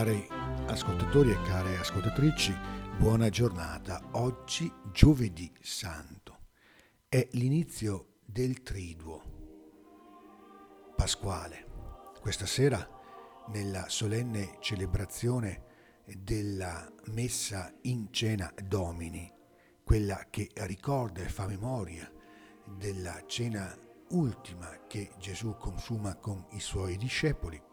Cari ascoltatori e care ascoltatrici, buona giornata. Oggi giovedì santo è l'inizio del triduo pasquale. Questa sera, nella solenne celebrazione della messa in cena domini, quella che ricorda e fa memoria della cena ultima che Gesù consuma con i suoi discepoli,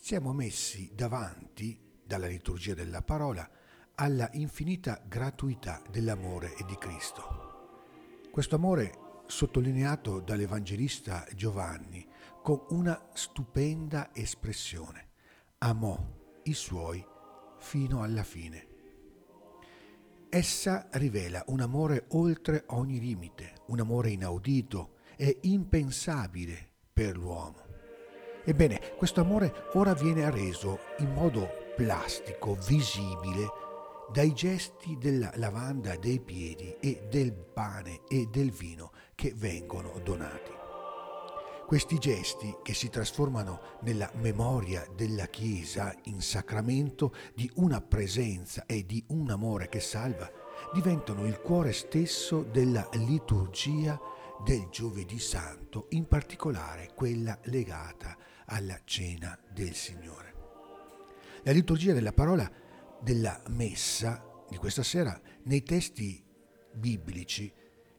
siamo messi davanti, dalla liturgia della parola, alla infinita gratuità dell'amore di Cristo. Questo amore sottolineato dall'Evangelista Giovanni con una stupenda espressione. Amò i suoi fino alla fine. Essa rivela un amore oltre ogni limite, un amore inaudito e impensabile per l'uomo. Ebbene, questo amore ora viene reso in modo plastico, visibile, dai gesti della lavanda dei piedi e del pane e del vino che vengono donati. Questi gesti che si trasformano nella memoria della Chiesa in sacramento di una presenza e di un amore che salva, diventano il cuore stesso della liturgia del giovedì santo, in particolare quella legata alla cena del Signore. La liturgia della parola della messa di questa sera nei testi biblici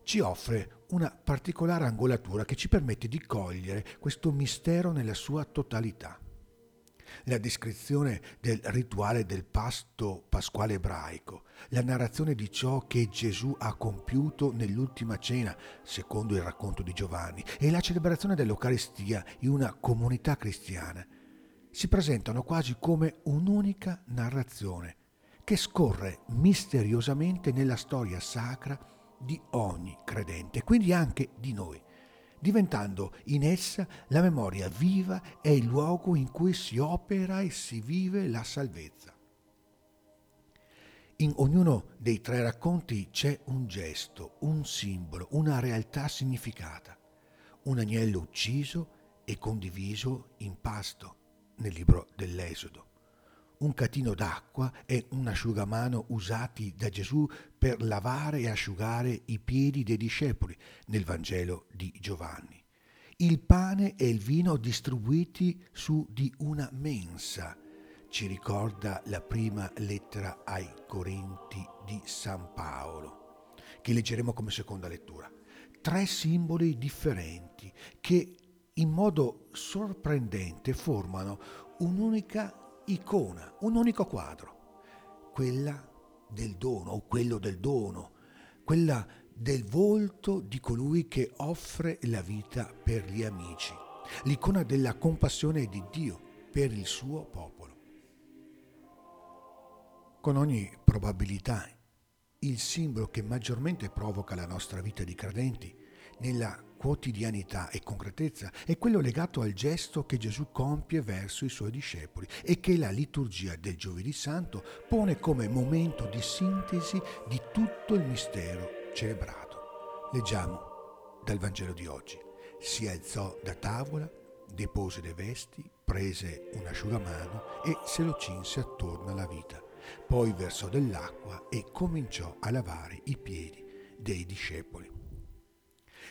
ci offre una particolare angolatura che ci permette di cogliere questo mistero nella sua totalità. La descrizione del rituale del pasto pasquale ebraico, la narrazione di ciò che Gesù ha compiuto nell'ultima cena, secondo il racconto di Giovanni, e la celebrazione dell'Eucaristia in una comunità cristiana, si presentano quasi come un'unica narrazione che scorre misteriosamente nella storia sacra di ogni credente, quindi anche di noi, diventando in essa la memoria viva e il luogo in cui si opera e si vive la salvezza. In ognuno dei tre racconti c'è un gesto, un simbolo, una realtà significata, un agnello ucciso e condiviso in pasto nel libro dell'Esodo un catino d'acqua e un asciugamano usati da Gesù per lavare e asciugare i piedi dei discepoli nel Vangelo di Giovanni. Il pane e il vino distribuiti su di una mensa, ci ricorda la prima lettera ai Corinti di San Paolo, che leggeremo come seconda lettura. Tre simboli differenti che in modo sorprendente formano un'unica icona, un unico quadro, quella del dono o quello del dono, quella del volto di colui che offre la vita per gli amici, l'icona della compassione di Dio per il suo popolo. Con ogni probabilità, il simbolo che maggiormente provoca la nostra vita di credenti nella quotidianità e concretezza è quello legato al gesto che Gesù compie verso i suoi discepoli e che la liturgia del giovedì santo pone come momento di sintesi di tutto il mistero celebrato. Leggiamo dal Vangelo di oggi. Si alzò da tavola, depose le vesti, prese un asciugamano e se lo cinse attorno alla vita. Poi versò dell'acqua e cominciò a lavare i piedi dei discepoli.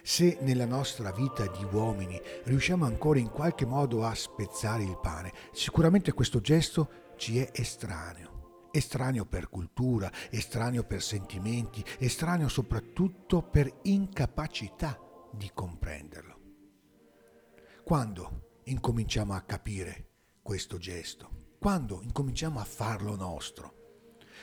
Se nella nostra vita di uomini riusciamo ancora in qualche modo a spezzare il pane, sicuramente questo gesto ci è estraneo. Estraneo per cultura, estraneo per sentimenti, estraneo soprattutto per incapacità di comprenderlo. Quando incominciamo a capire questo gesto? Quando incominciamo a farlo nostro?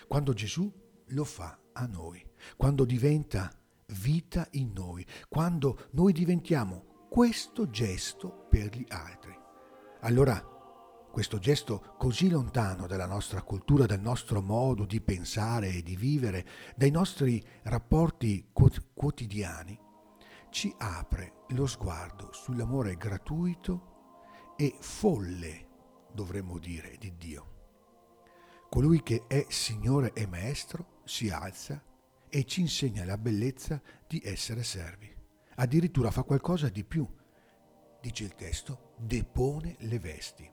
Quando Gesù lo fa a noi, quando diventa vita in noi, quando noi diventiamo questo gesto per gli altri. Allora, questo gesto così lontano dalla nostra cultura, dal nostro modo di pensare e di vivere, dai nostri rapporti quotidiani, ci apre lo sguardo sull'amore gratuito e folle, dovremmo dire, di Dio. Colui che è Signore e Maestro si alza e ci insegna la bellezza di essere servi. Addirittura fa qualcosa di più. Dice il testo, depone le vesti.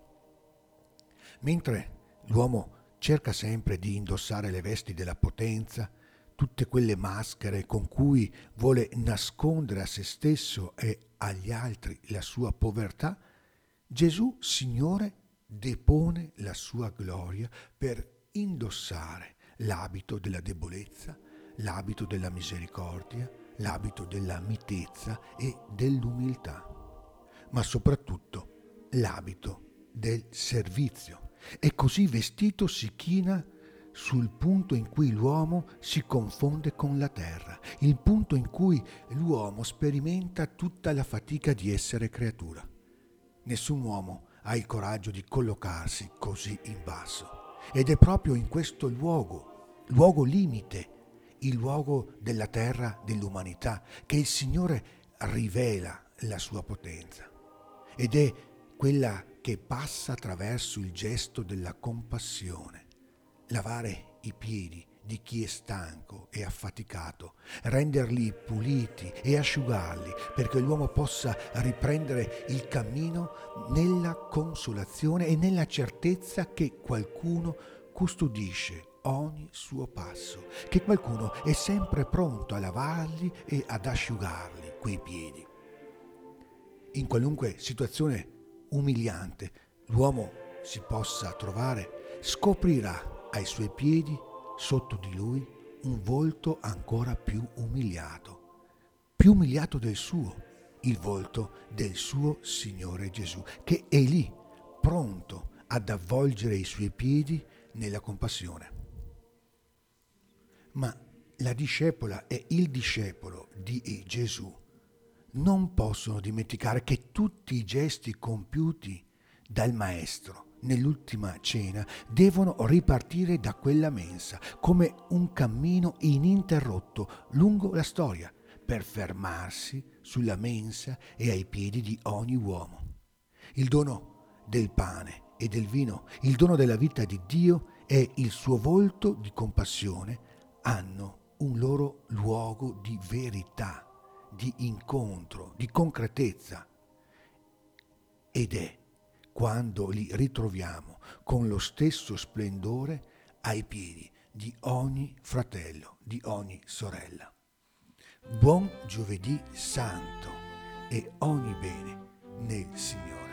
Mentre L'uomo cerca sempre di indossare le vesti della potenza, tutte quelle maschere con cui vuole nascondere a se stesso e agli altri la sua povertà, Gesù, Signore, depone la sua gloria per indossare l'abito della debolezza, l'abito della misericordia, l'abito della mitezza e dell'umiltà, ma soprattutto l'abito del servizio. E così vestito si china sul punto in cui l'uomo si confonde con la terra, il punto in cui l'uomo sperimenta tutta la fatica di essere creatura. Nessun uomo ha il coraggio di collocarsi così in basso. Ed è proprio in questo luogo, luogo limite, il luogo della terra dell'umanità, che il Signore rivela la sua potenza. Ed è quella che passa attraverso il gesto della compassione, lavare i piedi di chi è stanco e affaticato, renderli puliti e asciugarli perché l'uomo possa riprendere il cammino nella consolazione e nella certezza che qualcuno custodisce ogni suo passo, che qualcuno è sempre pronto a lavargli e ad asciugarli quei piedi. In qualunque situazione umiliante l'uomo si possa trovare, scoprirà ai suoi piedi sotto di lui un volto ancora più umiliato, più umiliato del suo, il volto del suo Signore Gesù, che è lì, pronto ad avvolgere i suoi piedi nella compassione. Ma la discepola e il discepolo di Gesù non possono dimenticare che tutti i gesti compiuti dal Maestro nell'ultima cena devono ripartire da quella mensa come un cammino ininterrotto lungo la storia per fermarsi sulla mensa e ai piedi di ogni uomo. Il dono del pane e del vino, il dono della vita di Dio e il suo volto di compassione hanno un loro luogo di verità, di incontro, di concretezza. Ed è quando li ritroviamo con lo stesso splendore ai piedi di ogni fratello, di ogni sorella. Buon giovedì santo e ogni bene nel Signore.